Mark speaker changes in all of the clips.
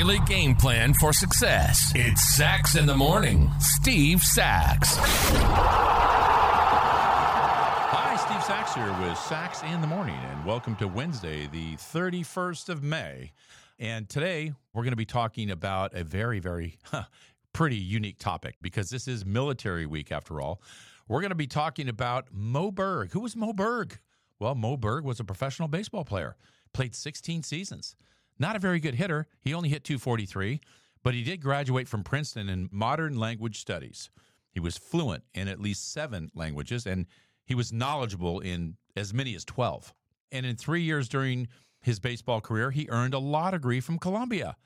Speaker 1: daily game plan for success. It's Sax in the Morning. Steve Sax.
Speaker 2: Hi, Steve Sax here with Sax in the Morning, and welcome to Wednesday, the 31st of May. And today we're going to be talking about a very, very huh, pretty unique topic because this is military week after all. We're going to be talking about Mo Berg. Who was Mo Berg? Well, Mo Berg was a professional baseball player, played 16 seasons. Not a very good hitter. He only hit 243, but he did graduate from Princeton in modern language studies. He was fluent in at least seven languages, and he was knowledgeable in as many as 12. And in three years during his baseball career, he earned a law degree from Columbia.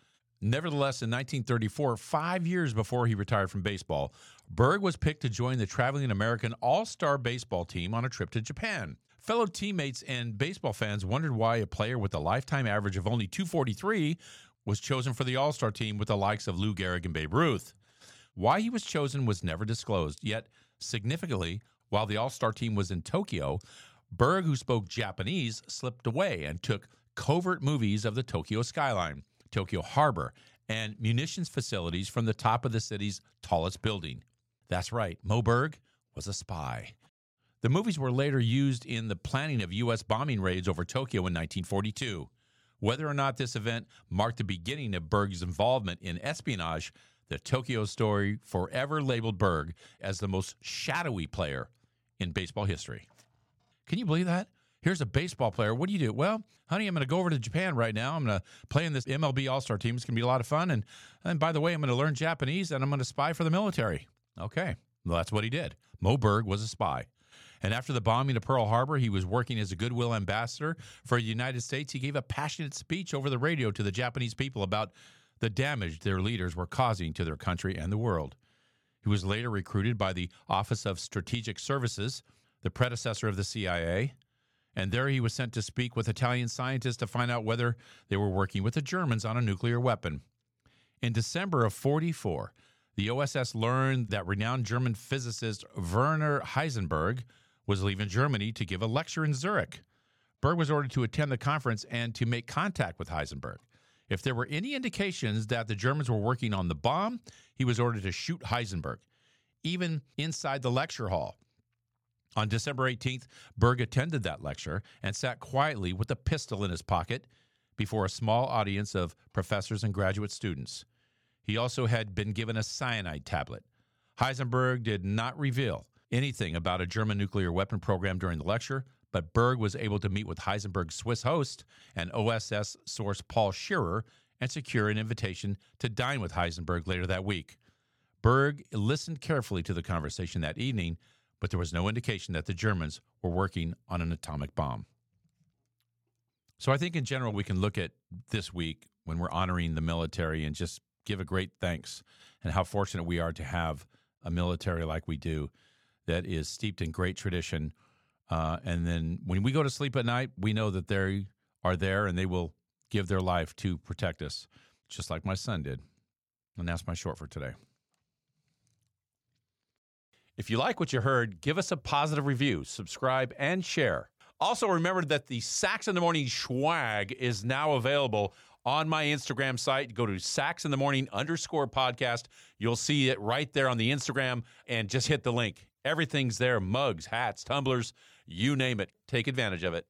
Speaker 2: Nevertheless, in 1934, five years before he retired from baseball, Berg was picked to join the traveling American All Star baseball team on a trip to Japan. Fellow teammates and baseball fans wondered why a player with a lifetime average of only 243 was chosen for the All Star team with the likes of Lou Gehrig and Babe Ruth. Why he was chosen was never disclosed, yet, significantly, while the All Star team was in Tokyo, Berg, who spoke Japanese, slipped away and took covert movies of the Tokyo skyline, Tokyo Harbor, and munitions facilities from the top of the city's tallest building. That's right, Moe Berg was a spy. The movies were later used in the planning of U.S. bombing raids over Tokyo in 1942. Whether or not this event marked the beginning of Berg's involvement in espionage, the Tokyo story forever labeled Berg as the most shadowy player in baseball history. Can you believe that? Here's a baseball player. What do you do? Well, honey, I'm going to go over to Japan right now. I'm going to play in this MLB All Star team. It's going to be a lot of fun. And, and by the way, I'm going to learn Japanese and I'm going to spy for the military. Okay. Well, that's what he did. Mo Berg was a spy. And after the bombing of Pearl Harbor, he was working as a goodwill ambassador for the United States. He gave a passionate speech over the radio to the Japanese people about the damage their leaders were causing to their country and the world. He was later recruited by the Office of Strategic Services, the predecessor of the CIA, and there he was sent to speak with Italian scientists to find out whether they were working with the Germans on a nuclear weapon. In December of 44, the OSS learned that renowned German physicist Werner Heisenberg was leaving Germany to give a lecture in Zurich. Berg was ordered to attend the conference and to make contact with Heisenberg. If there were any indications that the Germans were working on the bomb, he was ordered to shoot Heisenberg, even inside the lecture hall. On December 18th, Berg attended that lecture and sat quietly with a pistol in his pocket before a small audience of professors and graduate students. He also had been given a cyanide tablet. Heisenberg did not reveal anything about a German nuclear weapon program during the lecture, but Berg was able to meet with Heisenberg's Swiss host and OSS source Paul Scherrer and secure an invitation to dine with Heisenberg later that week. Berg listened carefully to the conversation that evening, but there was no indication that the Germans were working on an atomic bomb. So I think in general, we can look at this week when we're honoring the military and just give a great thanks and how fortunate we are to have a military like we do that is steeped in great tradition. Uh, and then when we go to sleep at night, we know that they are there and they will give their life to protect us, just like my son did. And that's my short for today. If you like what you heard, give us a positive review, subscribe, and share. Also, remember that the Sax in the Morning swag is now available on my Instagram site. Go to Sax in the Morning underscore podcast. You'll see it right there on the Instagram and just hit the link. Everything's there mugs, hats, tumblers, you name it. Take advantage of it.